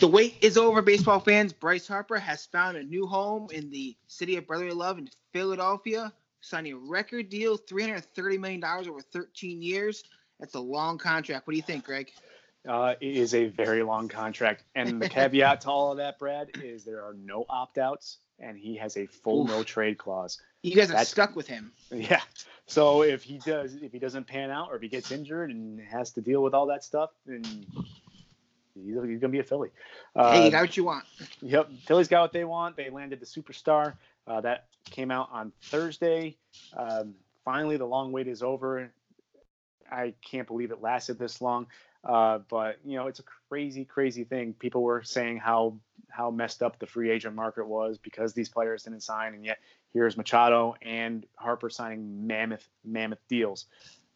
The wait is over, baseball fans. Bryce Harper has found a new home in the city of brotherly love in Philadelphia, signing a record deal, $330 million over 13 years. That's a long contract. What do you think, Greg? Uh, it is a very long contract. And the caveat to all of that, Brad, is there are no opt outs and he has a full Oof. no trade clause. You guys are That's, stuck with him. Yeah. So if he does, if he doesn't pan out or if he gets injured and has to deal with all that stuff, then he's, he's gonna be a Philly. Uh, hey, you got what you want. Yep, Philly's got what they want. They landed the superstar. Uh, that came out on Thursday. Um, finally, the long wait is over. I can't believe it lasted this long. Uh, but you know, it's a crazy, crazy thing. People were saying how how messed up the free agent market was because these players didn't sign, and yet here's Machado and Harper signing mammoth, mammoth deals.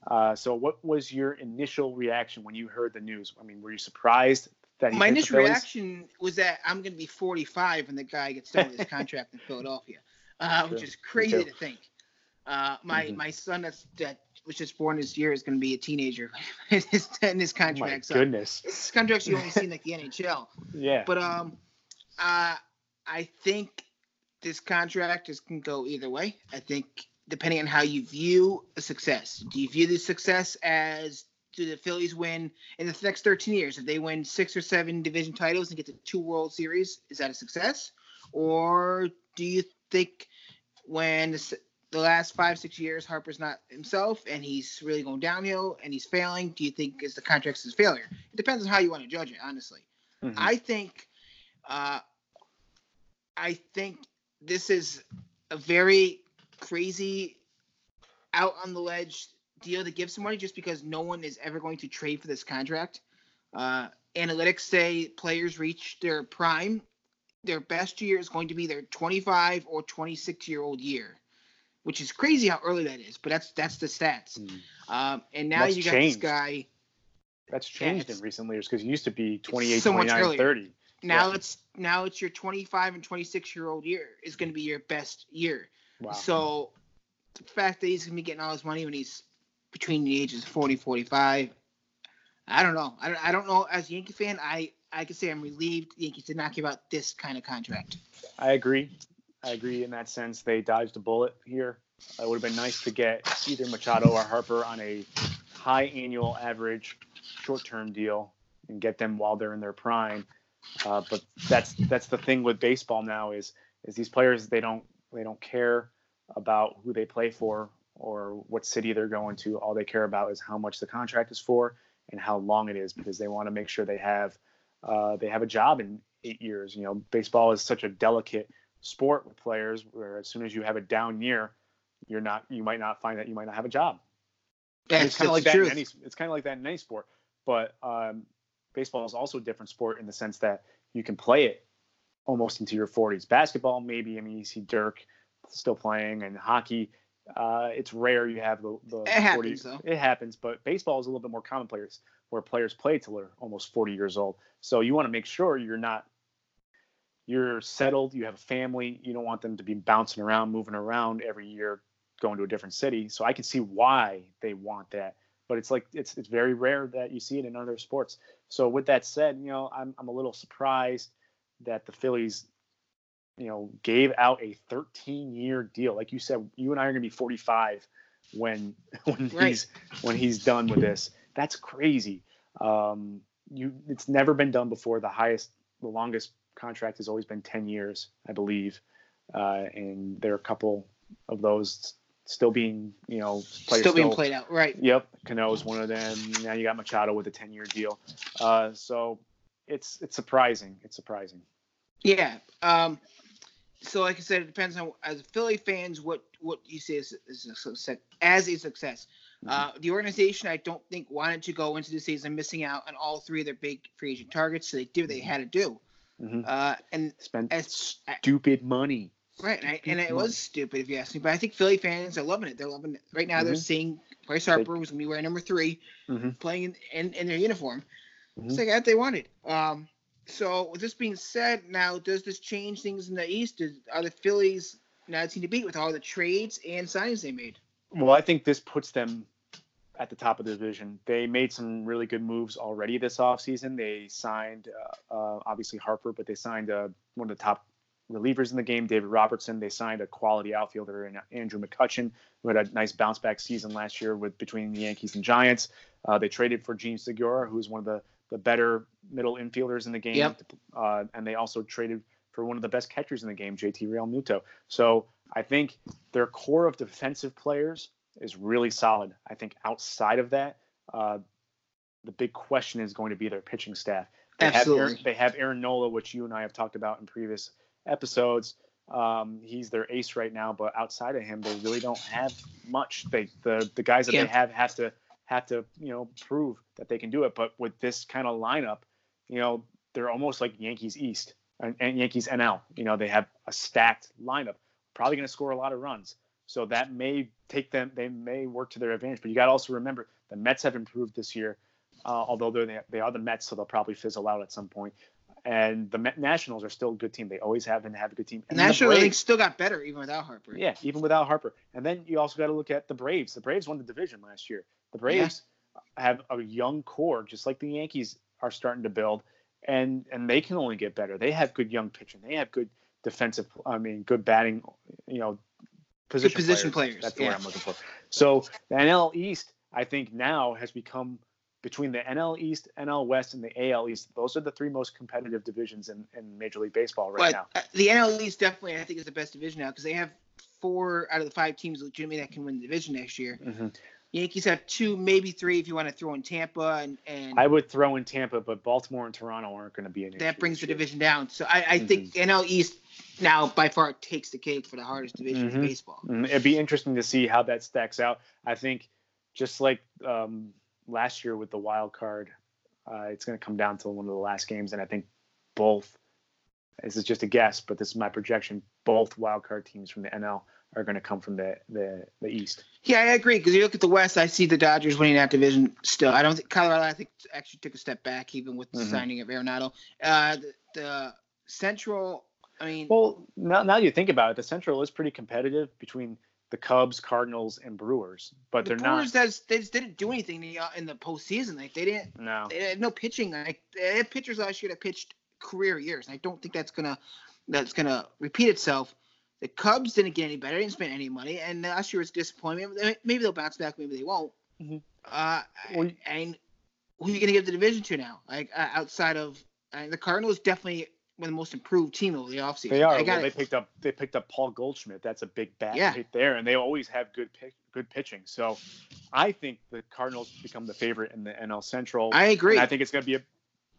Uh, so, what was your initial reaction when you heard the news? I mean, were you surprised that my initial reaction was that I'm going to be 45 when the guy gets done with his contract in Philadelphia, uh, which is crazy to think. Uh, my mm-hmm. my son that's that was just born this year is going to be a teenager in his, in his contract. Oh my goodness, this contract's you only seen like the NHL. Yeah, but um, uh, I think this contract is can go either way. I think depending on how you view a success. Do you view the success as do the Phillies win in the next 13 years? If they win six or seven division titles and get to two World Series, is that a success? Or do you think when the last five, six years Harper's not himself and he's really going downhill and he's failing, do you think is the contract's his failure? It depends on how you want to judge it, honestly. Mm-hmm. I think, uh, I think this is a very crazy out on the ledge deal to give somebody just because no one is ever going to trade for this contract. Uh, analytics say players reach their prime. Their best year is going to be their 25 or 26 year old year, which is crazy how early that is. But that's that's the stats. Mm. Um, and now that's you got changed. this guy. That's changed in recent years because it used to be 28, so 29, 30. Now yeah. it's now it's your 25 and 26 year old year is going to be your best year. Wow. So the fact that he's going to be getting all his money when he's between the ages of 40 45 i don't know. I don't, I don't know. As a yankee fan i i can say i'm relieved the yankees did not give out this kind of contract. I agree. I agree in that sense. They dodged a bullet here. It would have been nice to get either machado or harper on a high annual average short-term deal and get them while they're in their prime. Uh, but that's that's the thing with baseball now is is these players they don't they don't care about who they play for or what city they're going to. All they care about is how much the contract is for and how long it is because they want to make sure they have uh, they have a job in eight years. You know, baseball is such a delicate sport with players where as soon as you have a down year, you're not you might not find that you might not have a job. Yeah, it's kind of like that in any it's kind of like that in any sport. But um, baseball is also a different sport in the sense that you can play it almost into your 40s. Basketball, maybe. I mean, you see Dirk still playing, and hockey uh, it's rare you have the, the it 40, happens though. It happens, but baseball is a little bit more common players where players play till they're almost 40 years old. So you want to make sure you're not you're settled, you have a family, you don't want them to be bouncing around, moving around every year, going to a different city. So I can see why they want that. But it's like it's it's very rare that you see it in other sports. So with that said, you know, I'm I'm a little surprised that the Phillies you know, gave out a 13 year deal. Like you said, you and I are going to be 45 when when right. he's when he's done with this. That's crazy. Um, you, it's never been done before. The highest, the longest contract has always been 10 years, I believe, uh, and there are a couple of those still being, you know, still being still, played out. Right. Yep, Cano is one of them. Now you got Machado with a 10 year deal. Uh, so it's it's surprising. It's surprising. Yeah. Um, so like I said, it depends on as Philly fans what what you say is, is a success, as a success. Mm-hmm. Uh, the organization I don't think wanted to go into the season missing out on all three of their big free agent targets, so they did what they had to do. Mm-hmm. Uh, and spent as, stupid money. Right, and, I, and, it was stupid if you ask me. But I think Philly fans are loving it. They're loving it right now. Mm-hmm. They're seeing Bryce Harper, who's gonna be wearing number 3 mm-hmm. playing in, in, in, their uniform. It's like that they wanted. Um, so with this being said, now does this change things in the East? Are the Phillies now team to beat with all the trades and signings they made? Well, I think this puts them at the top of the division. They made some really good moves already this offseason. They signed, uh, uh, obviously, Harper, but they signed uh, one of the top relievers in the game, David Robertson. They signed a quality outfielder in Andrew McCutchen, who had a nice bounce back season last year with between the Yankees and Giants. Uh, they traded for Jean Segura, who's one of the, the better middle infielders in the game. Yep. Uh, and they also traded for one of the best catchers in the game, JT Real Realmuto. So I think their core of defensive players is really solid. I think outside of that, uh, the big question is going to be their pitching staff. They Absolutely. Have Aaron, they have Aaron Nola, which you and I have talked about in previous episodes. Um, he's their ace right now, but outside of him, they really don't have much. They the the guys that Yeah. they have have to have to you know prove that they can do it. But with this kind of lineup, you know they're almost like Yankees East and, and Yankees NL. You know they have a stacked lineup, probably going to score a lot of runs. So that may take them. They may work to their advantage. But you got to also remember the Mets have improved this year, uh, although they're they are the Mets, so they'll probably fizzle out at some point. And the Met Nationals are still a good team. They always have and have a good team. And National League still got better even without Harper. yeah, even without Harper. And then you also got to look at the Braves. The Braves won the division last year. The Braves have a young core, just like the Yankees are starting to build, and and they can only get better. They have good young pitching. They have good defensive. I mean, good batting. You know, position, position players, That's the yeah. word I'm looking for. So the NL East, I think now has become between the NL East, NL West, and the AL East. Those are the three most competitive divisions in, in Major League Baseball right but now. uh, the NL East definitely, I think, is the best division now because they have four out of the five teams legitimately that can win the division next year. Mhm. Yankees have two, maybe three if you want to throw in Tampa, and, and I would throw in Tampa, but Baltimore and Toronto aren't going to be an issue that brings the division down. So I, I think Mm-hmm. NL East now by far takes the cake for the hardest division Mhm. in baseball. Mm, It'd be interesting to see how that stacks out. I think just like um, last year with the wild card, uh, it's going to come down to one of the last games, and I think both. This is just a guess, but this is my projection. Both wild card teams from the NL are going to come from the the, the East. Yeah, I agree. Because you look at the West, I see the Dodgers winning that division still. I don't think Colorado. I think actually took a step back even with the Mhm. signing of Arenado. Uh, the, the Central. I mean, Well, now, now you think about it, the Central is pretty competitive between the Cubs, Cardinals, and Brewers, but the they're not Brewers not. does they just didn't do anything in the, uh, in the postseason. Like they didn't. No. They had no pitching. Like they had pitchers last year that pitched career years. And I don't think that's gonna that's gonna repeat itself. The Cubs didn't get any better. They didn't spend any money, and last year was disappointment. Maybe they'll bounce back. Maybe they won't. Mhm. Uh, Well, and who are you gonna give the division to now? Like uh, outside of uh, the Cardinals, definitely one of the most improved team over the offseason. They are. I Well, got they picked up they picked up Paul Goldschmidt. That's a big bat Yeah. right there, and they always have good pick, good pitching. So, I think the Cardinals become the favorite in the NL Central. I agree. And I think it's gonna be a,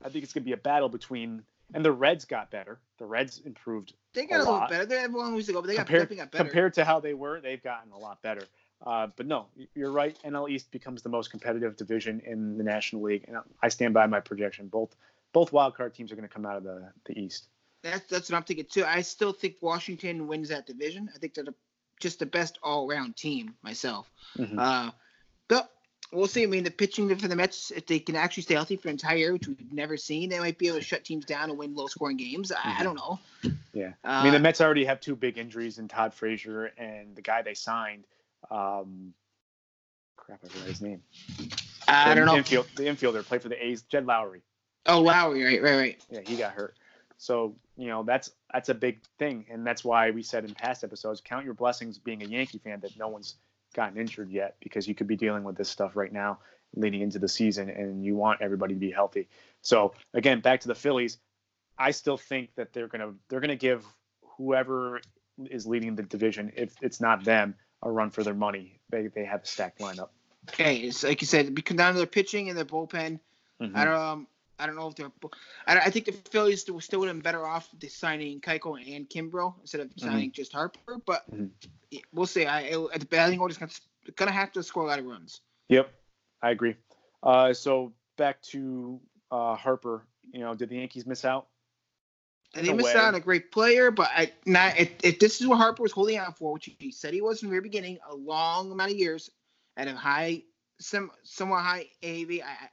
I think it's gonna be a battle between. And the Reds got better. The Reds improved they got a a, little lot. better. They had one week ago, but they got compared got better. compared to how they were. They've gotten a lot better. Uh, but no, you're right. NL East becomes the most competitive division in the National League, and I stand by my projection. Both both wild card teams are going to come out of the the East. That's that's what I'm thinking too. I still think Washington wins that division. I think they're the, just the best all around team myself. Mhm. Uh, we'll see. I mean, the pitching for the Mets, if they can actually stay healthy for an entire year, which we've never seen, they might be able to shut teams down and win low scoring games. I, I Mhm. don't know. Yeah. Uh, I mean, the Mets already have two big injuries in Todd Frazier and the guy they signed. Um, crap, I forgot his name. I The don't know. Infield, the infielder played for the A's, Jed Lowrie. Oh, Lowrie, right, right, right. Yeah, he got hurt. So you know that's that's a big thing, and that's why we said in past episodes, count your blessings being a Yankee fan that no one's gotten injured yet, because you could be dealing with this stuff right now leading into the season, and you want everybody to be healthy. So again, back to the Phillies, I still think that they're gonna they're gonna give whoever is leading the division, if it's not them, a run for their money. They they have a stacked lineup. Okay, it's like you said, it comes down to their pitching and their bullpen. Mhm. I don't um, I don't know if they're. I, I think the Phillies still still would have been better off signing Keuchel and Kimbrel instead of signing just Harper. But Mhm. we'll see. I it, the batting order's gonna, gonna have to score a lot of runs. Yep, I agree. Uh, so back to uh, Harper. You know, did the Yankees miss out? And they a missed way. out on a great player, but I not if, if this is what Harper was holding out for, which he said he was from the very beginning, a long amount of years at a high, some somewhat high AAV. I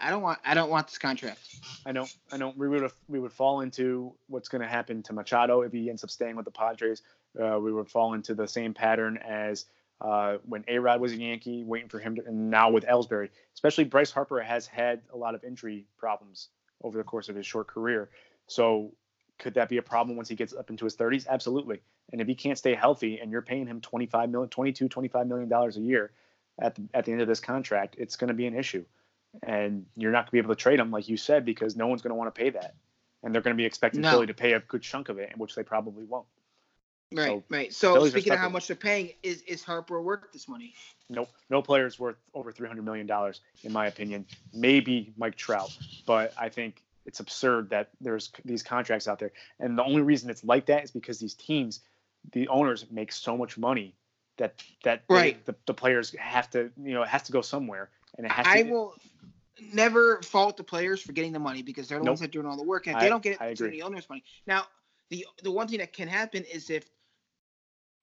I- don't want I don't want this contract. I know, I know. We would we would fall into what's going to happen to Machado if he ends up staying with the Padres. Uh, we would fall into the same pattern as Uh, when A Rod was a Yankee, waiting for him to, and now with Ellsbury, especially Bryce Harper has had a lot of injury problems over the course of his short career. So could that be a problem once he gets up into his 30s? Absolutely. And if he can't stay healthy and you're paying him 25 million, 22, 25 million dollars a year at the, at the end of this contract, it's going to be an issue. And you're not going to be able to trade them, like you said, because no one's going to want to pay that. And they're going to be expecting No. Philly to pay a good chunk of it, which they probably won't. Right, So, right. So speaking of how much they're paying, is is Harper worth this money? No, no player is worth over 300 million dollars, in my opinion. Maybe Mike Trout, but I think it's absurd that there's these contracts out there. And the only reason it's like that is because these teams, the owners make so much money that that they- the, the players have to, you know, it has to go somewhere, and it has I to. will never fault the players for getting the money because they're the Nope. ones that are doing all the work, and if I- they don't get it, the owners' money. Now, the the one thing that can happen is if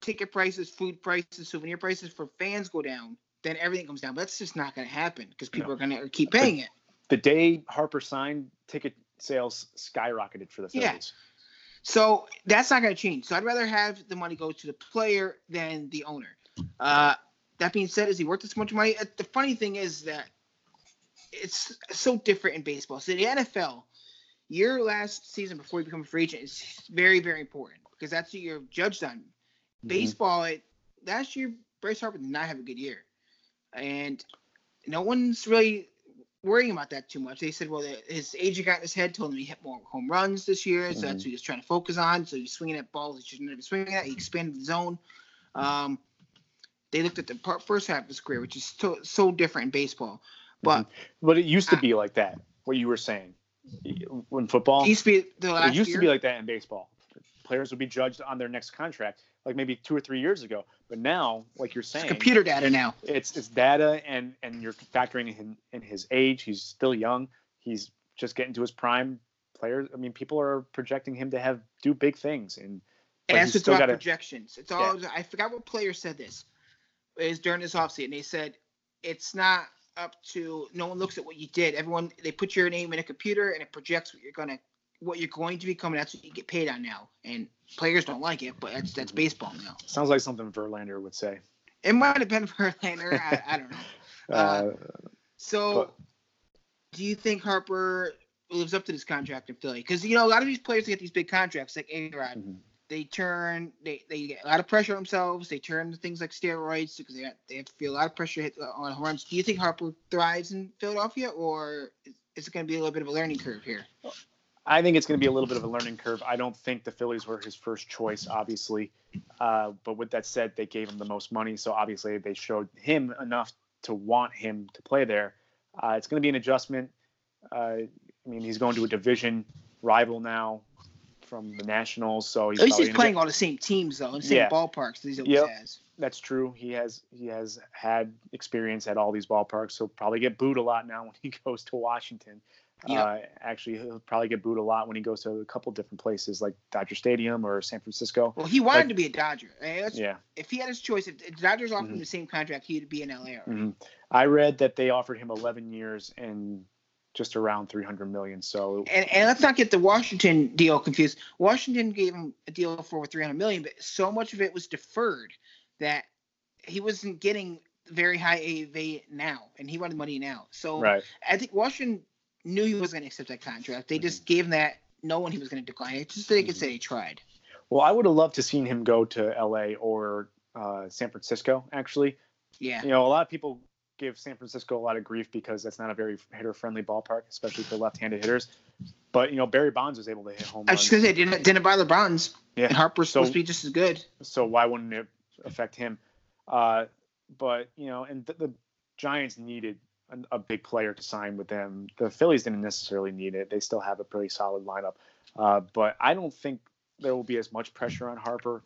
ticket prices, food prices, souvenir prices for fans go down, then everything comes down. But that's just not going to happen because people No. are going to keep paying it. the day Harper signed, ticket sales skyrocketed for the Yeah. So that's not going to change. So I'd rather have the money go to the player than the owner. Uh, that being said, is he worth this much money? Uh, The funny thing is that it's so different in baseball. So the NFL, your last season before you become a free agent is very, very important because that's what you're judged on. Mhm. Baseball, it, last year, Bryce Harper did not have a good year. And no one's really worrying about that too much. They said, well, the, his agent got in his head, told him he hit more home runs this year, so that's Mhm. what he was trying to focus on. So he's swinging at balls he shouldn't have been swinging at. He expanded the zone. Um, they looked at the part, first half of his career, which is so, so different in baseball. But mm-hmm. But it used to I- be like that. What you were saying, when football, it used to be the last it used year. to be like that in baseball. Players would be judged on their next contract, like maybe two or three years ago. But now, like you're it's saying, computer data now. it's it's data, and and you're factoring in in his age. He's still young. He's just getting to his prime. Players, I mean, people are projecting him to have do big things, and And he's that's what's about projections. It's all I forgot what player said this. is during this offseason. They said it's not up to no one looks at what you did. Everyone they put your name in a computer and it projects what you're gonna what you're going to become. And that's what you get paid on now. And players don't like it, but that's that's baseball now. Sounds like something Verlander would say. It might have been Verlander. I, I don't know. Uh, So, But- do you think Harper lives up to this contract in Philly? Because you know a lot of these players get these big contracts, like A Rod, mhm. They turn they, they get a lot of pressure on themselves. They turn to things like steroids because they they have to feel a lot of pressure uh, on home runs. Do you think Harper thrives in Philadelphia, or is- is it going to be a little bit of a learning curve here? I think it's going to be a little bit of a learning curve. I don't think the Phillies were his first choice, obviously. Uh, but with that said, they gave him the most money, so obviously they showed him enough to want him to play there. Uh, it's going to be an adjustment. Uh, I mean, he's going to a division rival now from the Nationals, so he's At least he's playing get- all the same teams though, in the same Yeah. ballparks always Yep. has. That's true. He has he has had experience at all these ballparks. So probably get booed a lot now when he goes to Washington. Yep. Uh, actually, he'll probably get booed a lot when he goes to a couple different places like Dodger Stadium or San Francisco. Well, he wanted Like- to be a Dodger. I Yeah. If he had his choice, if, the Dodgers offered him Mhm. the same contract, he'd be in LA. already. hmm I read that they offered him 11 years and just around 300 million. So And, and let's not get the Washington deal confused. Washington gave him a deal for 300 million, but so much of it was deferred that he wasn't getting very high AAV now, and he wanted money now. So right. I think Washington knew he was going to accept that contract. They Mhm. just gave him that knowing he was going to decline it, just so they could Mhm. say he tried. Well, I would have loved to seen him go to LA or uh, San Francisco. Actually, Yeah. you know, a lot of people give San Francisco a lot of grief because that's not a very hitter-friendly ballpark, especially for left-handed hitters. But you know, Barry Bonds was able to hit home I runs. was just going to say, didn't, didn't bother Bonds. Yeah. And Harper's So- supposed to be just as good. so why wouldn't it affect him? Uh, but you know, and the, the Giants needed a, a big player to sign with them. The Phillies didn't necessarily need it; they still have a pretty solid lineup. Uh, but I don't think there will be as much pressure on Harper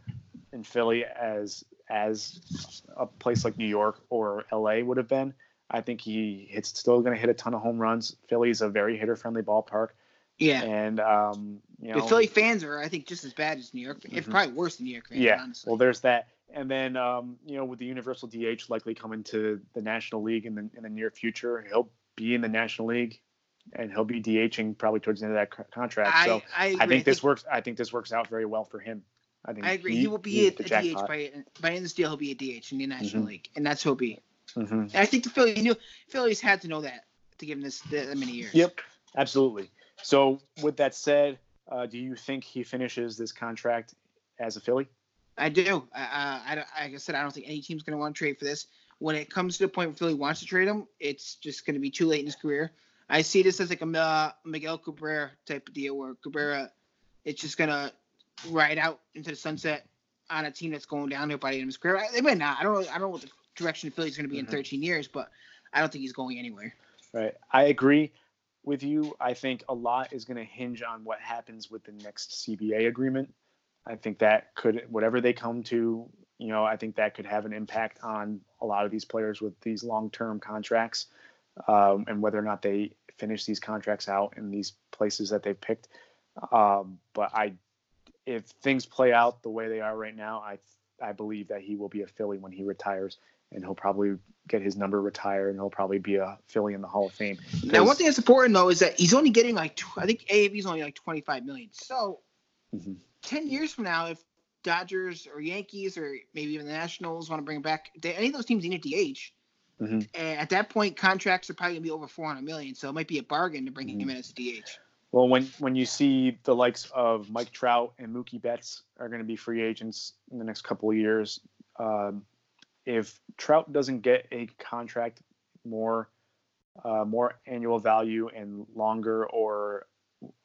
in Philly as as a place like New York or LA would have been. I think he it's still going to hit a ton of home runs. Philly's a very hitter-friendly ballpark, Yeah. and um, you know, the Philly fans are, I think, just as bad as New York. It's Mhm. probably worse than New York fans, yeah. honestly. Well, there's that, and then um, you know, with the universal DH likely coming to the National League in the in the near future, he'll be in the National League, and he'll be DHing probably towards the end of that contract. I, so I, agree. I think this works. I think this works out very well for him. I think I agree. He, He, will be a, the a DH by by the end of this deal. He'll be a DH in the National Mhm. League, and that's who he'll be. Mhm. And I think the Philly knew Phillies had to know that to give him this that many years. Yep, absolutely. So with that said, uh, do you think he finishes this contract as a Philly? I do. I, uh, I, like I said, I don't think any team's going to want to trade for this. When it comes to the point where Philly wants to trade him, it's just going to be too late in his career. I see this as like a uh, Miguel Cabrera type of deal where Cabrera, it's just going to ride out into the sunset on a team that's going downhill by the end of his career. They might not. I don't know. I don't know what the direction the Philly's going to be Mhm. in 13 years, but I don't think he's going anywhere. Right. I agree with you. I think a lot is going to hinge on what happens with the next CBA agreement. I think that could, whatever they come to, you know, I think that could have an impact on a lot of these players with these long-term contracts, um, and whether or not they finish these contracts out in these places that they've picked. Um, but I, if things play out the way they are right now, I, I believe that he will be a Philly when he retires, and he'll probably get his number retired, and he'll probably be a Philly in the Hall of Fame. Now, one thing that's important though is that he's only getting like tw- I think AAV's only like 25 million. So Mhm. 10 years from now, if Dodgers or Yankees or maybe even the Nationals want to bring him back, they, any of those teams need a DH. Mhm. And at that point, contracts are probably gonna be over 400 million. So it might be a bargain to bring him Mhm. in as a DH. Well, when when you see the likes of Mike Trout and Mookie Betts are going to be free agents in the next couple of years, um, if Trout doesn't get a contract more uh, more annual value and longer or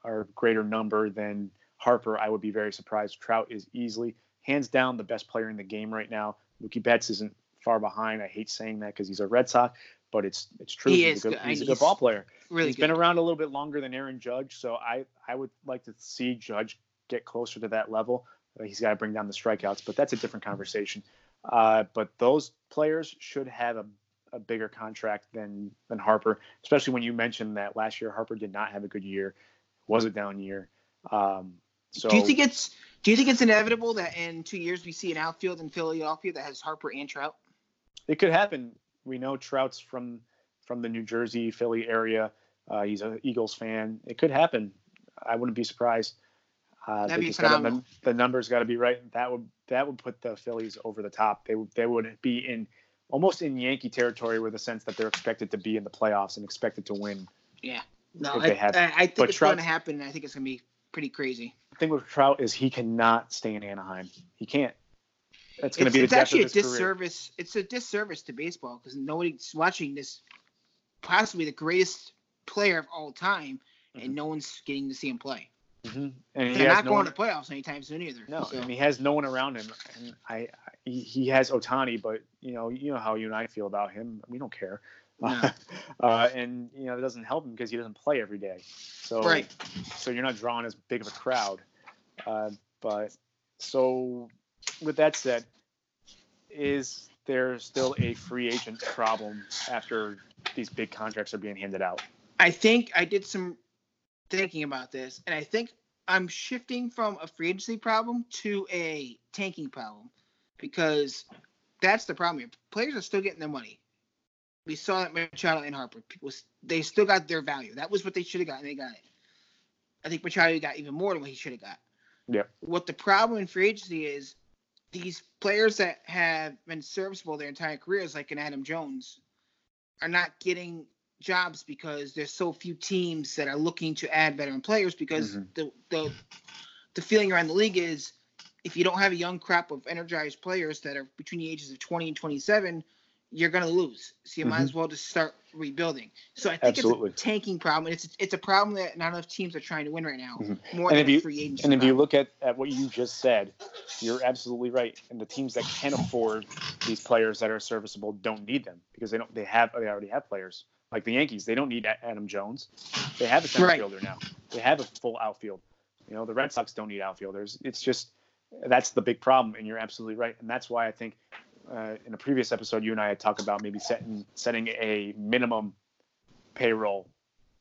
or greater number than Harper, I would be very surprised. Trout is easily hands down the best player in the game right now. Mookie Betts isn't far behind. I hate saying that because he's a Red Sox, but it's it's true. He he's is a good, good. he's a He's good ball player Really he's good. been around a little bit longer than Aaron Judge, so I I would like to see Judge get closer to that level. Uh, he's got to bring down the strikeouts, but that's a different conversation. Uh, but those players should have a, a bigger contract than than Harper, especially when you mentioned that last year Harper did not have a good year, was a down year. Um, so do you think it's do you think it's inevitable that in two years we see an outfield in Philadelphia that has Harper and Trout? It could happen. We know Trout's from from the New Jersey, Philly area. Uh, he's an Eagles fan. It could happen. I wouldn't be surprised. Uh, That'd be just gotta- the, the numbers got to be right. That would that would put the Phillies over the top. They would they would be in almost in Yankee territory with the sense that they're expected to be in the playoffs and expected to win. Yeah, no, I, they have- I, I think but it's Trout- going to happen. and I think it's going to be pretty crazy. The thing with Trout is he cannot stay in Anaheim. He can't. That's going to it's, be it's actually a his career. disservice. It's a disservice to baseball because nobody's watching this, possibly the greatest player of all time, Mhm. and no one's getting to see him play. Mhm. And he They're not no going one- to playoffs anytime soon either. No, so, and he has no one around him. And I, I he, he has Ohtani, but you know, you know how you and I feel about him. We don't care. No. uh, and you know, it doesn't help him because he doesn't play every day. So Right. So you're not drawing as big of a crowd. Uh, but so with that said, is there still a free agent problem after these big contracts are being handed out? I think I did some thinking about this, and I think I'm shifting from a free agency problem to a tanking problem because that's the problem here. Players are still getting their money. We saw that Machado and Harper. People, they still got their value. That was what they should have got, and they got it. I think Machado got even more than what he should have got. Yeah. What the problem in free agency is, these players that have been serviceable their entire careers, like an Adam Jones, are not getting jobs because there's so few teams that are looking to add veteran players because Mhm. the the the feeling around the league is if you don't have a young crop of energized players that are between the ages of 20 and 27 you're going to lose so you might Mhm. as well just start rebuilding so i think Absolutely. it's a tanking problem it's it's a problem that not enough teams are trying to win right now Mhm. more And than if you- free agency And if you look at, at what you just said, you're absolutely right. And the teams that can afford these players that are serviceable don't need them because they don't. They have. They already have players like the Yankees. They don't need Adam Jones. They have a center Right. fielder now. They have a full outfield. You know, the Red Sox don't need outfielders. It's just that's the big problem, and you're absolutely right. And that's why I think uh, in a previous episode, you and I had talked about maybe setting setting a minimum payroll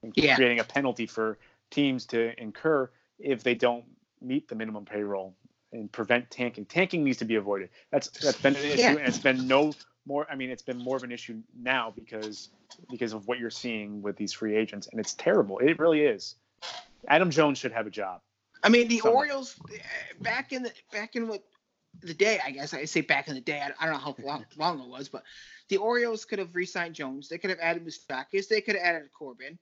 and Yeah. creating a penalty for teams to incur if they don't meet the minimum payroll and prevent tanking. Tanking needs to be avoided. That's that's been an issue, Yeah. and it's been no more. I mean, it's been more of an issue now because because of what you're seeing with these free agents, and it's terrible. It really is. Adam Jones should have a job. I mean, the Somewhat. Orioles eh, back in the back in what the day, I guess I say back in the day. I, I don't know how long, long it was, but the Orioles could have re-signed Jones. They could have added Moustakas. They could have added Corbin.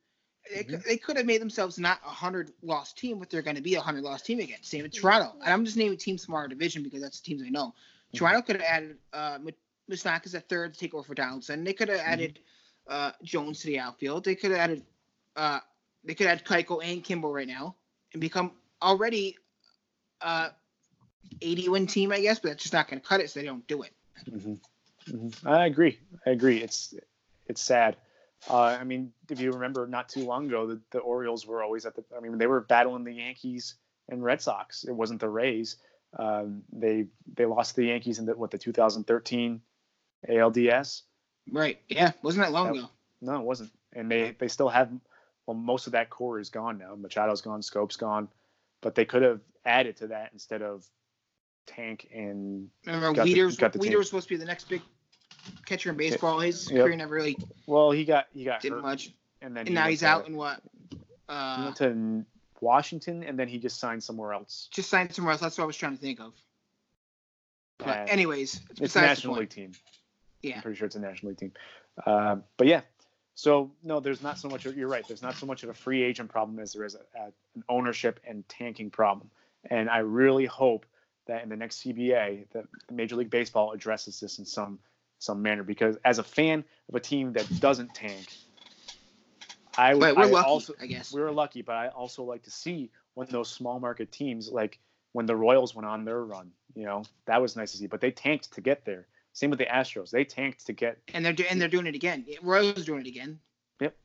They, could, they could have made themselves not a hundred loss team, but they're going to be a hundred loss team again. Same with Toronto. And I'm just naming teams from our division because that's the teams I know. Toronto could have added uh, Mu- Moustakas at third to take over for Donaldson. They could have added uh, Jones to the outfield. They could have added uh, they could add Keuchel and Kimbrel right now and become already uh 80 win team, I guess, but that's just not going to cut it, so they don't do it. hmm hmm I agree. I agree. It's it's sad. Uh, I mean, if you remember, not too long ago, the, the Orioles were always at the. I mean, they were battling the Yankees and Red Sox. It wasn't the Rays. Um, they they lost to the Yankees in the, what the 2013 ALDS. Right? Yeah, wasn't that long Yep. ago? No, it wasn't. And they they still have. Well, most of that core is gone now. Machado's gone. Schoop's gone. But they could have added to that instead of tank and Remember, the- Wieters. the Weeder was supposed to be the next big catcher in baseball. His Yep. career never really well, he got he got did hurt, much, and then and he now he's out in what? He Uh, went to Washington, and then he just signed somewhere else. just signed somewhere else. That's what I was trying to think of. But Uh, anyways, it's it's a National. League team. Yeah. I'm pretty sure it's a National League team. Uh, but yeah, so no, there's not so much. Of, you're right. There's not so much of a free agent problem as there is a, a, an ownership and tanking problem. And I really hope that in the next CBA, that Major League Baseball addresses this in some some manner. Because as a fan of a team that doesn't tank, I would we're I lucky, also I guess. we were lucky, but I also like to see when those small market teams, like when the Royals went on their run, you know, that was nice to see. But they tanked to get there. Same with the Astros. They tanked to get. And they're do- and they're doing it again. Royals doing it again. Yep,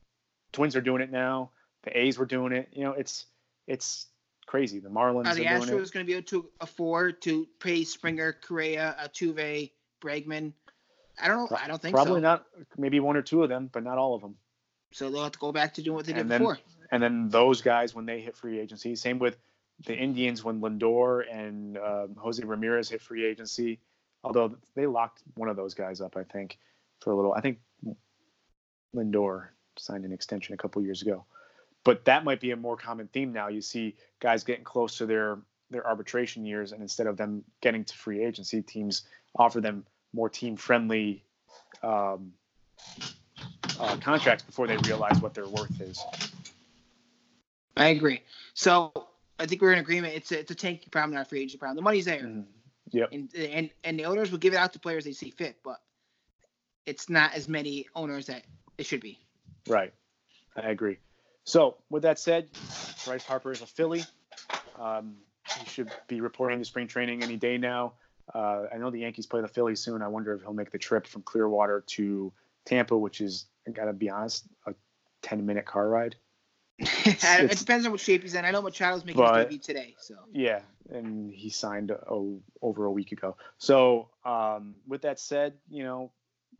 Twins are doing it now. The A's were doing it. You know, it's it's crazy. The Marlins Are are the doing Astros it. going to be able to afford to pay Springer, Correa, Altuve, Bregman? I don't know. I don't think Probably so. not. Maybe one or two of them, but not all of them. So they'll have to go back to doing what they did then- before. And then those guys when they hit free agency. Same with the Indians when Lindor and um, Jose Ramirez hit free agency. Although they locked one of those guys up, I think, for a little. I think Lindor signed an extension a couple years ago. But that might be a more common theme now. You see guys getting close to their their arbitration years, and instead of them getting to free agency, teams offer them more team friendly um, uh, contracts before they realize what their worth is. I agree. So I think we're in agreement. It's a, it's a tanking problem, not a free agency problem. The money's there, Mhm. Yep. and and and the owners will give it out to players they see fit, but it's not as many owners that it should be. Right. I agree. So, with that said, Bryce Harper is a Philly. Um, he should be reporting to spring training any day now. Uh, I know the Yankees play the Phillies soon. I wonder if he'll make the trip from Clearwater to Tampa, which is, I gotta be honest, a 10 minute car ride. it it's- depends on what shape he's in. I know Machado's making But- his debut today, so Yeah, and he signed oh, over a week ago. So, um, with that said, you know,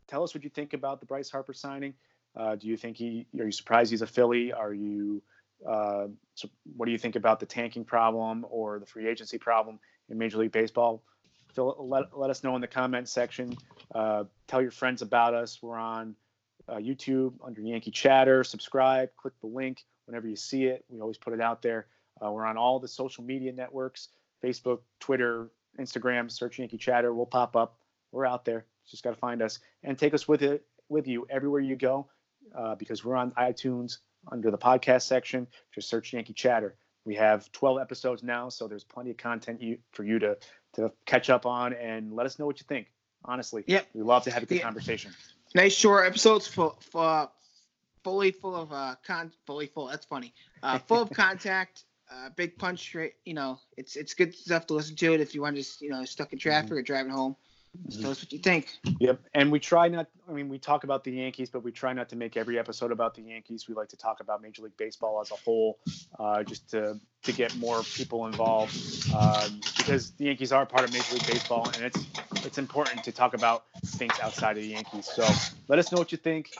tell us what you think about the Bryce Harper signing. Uh, do you think he? Are you surprised he's a Philly? Are you? Uh, so what do you think about the tanking problem or the free agency problem in Major League Baseball? Phil, let, let us know in the comment section. Uh, tell your friends about us. We're on uh, YouTube under Yankee Chatter. Subscribe. Click the link whenever you see it. We always put it out there. Uh, we're on all the social media networks Facebook, Twitter, Instagram. Search Yankee Chatter. We'll pop up. We're out there. Just got to find us and take us with it with you everywhere you go uh, because we're on iTunes under the podcast section. Just search Yankee Chatter. We have 12 episodes now, so there's plenty of content you, for you to to catch up on and let us know what you think. Honestly, Yep. we love to have a good Yeah. conversation. nice short episodes for, full fully full of uh con fully full. That's funny. Uh, full of contact. Uh, big punch? You know, it's it's good stuff to listen to it if you want to just you know stuck in traffic or driving home. Just tell us what you think. Yep. And we try not, I mean, we talk about the Yankees, but we try not to make every episode about the Yankees. We like to talk about Major League Baseball as a whole, uh, just to, to get more people involved. Um, because the Yankees are part of Major League Baseball, and it's it's important to talk about things outside of the Yankees. So let us know what you think.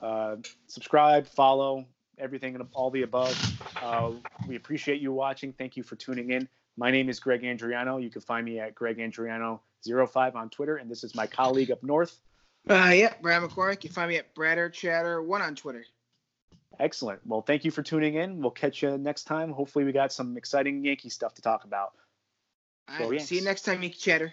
Uh, subscribe, follow, everything and all the above. Uh, we appreciate you watching. Thank you for tuning in. My name is Greg Andriano. You can find me at Greg Andriano05 on Twitter, and this is my colleague up north. Uh, yeah, Brad McCormick. You find me at Bradder Chatter one on Twitter. Excellent. Well, thank you for tuning in. We'll catch you next time. Hopefully, we got some exciting Yankee stuff to talk about. All right, see you next time, Yankee Chatter.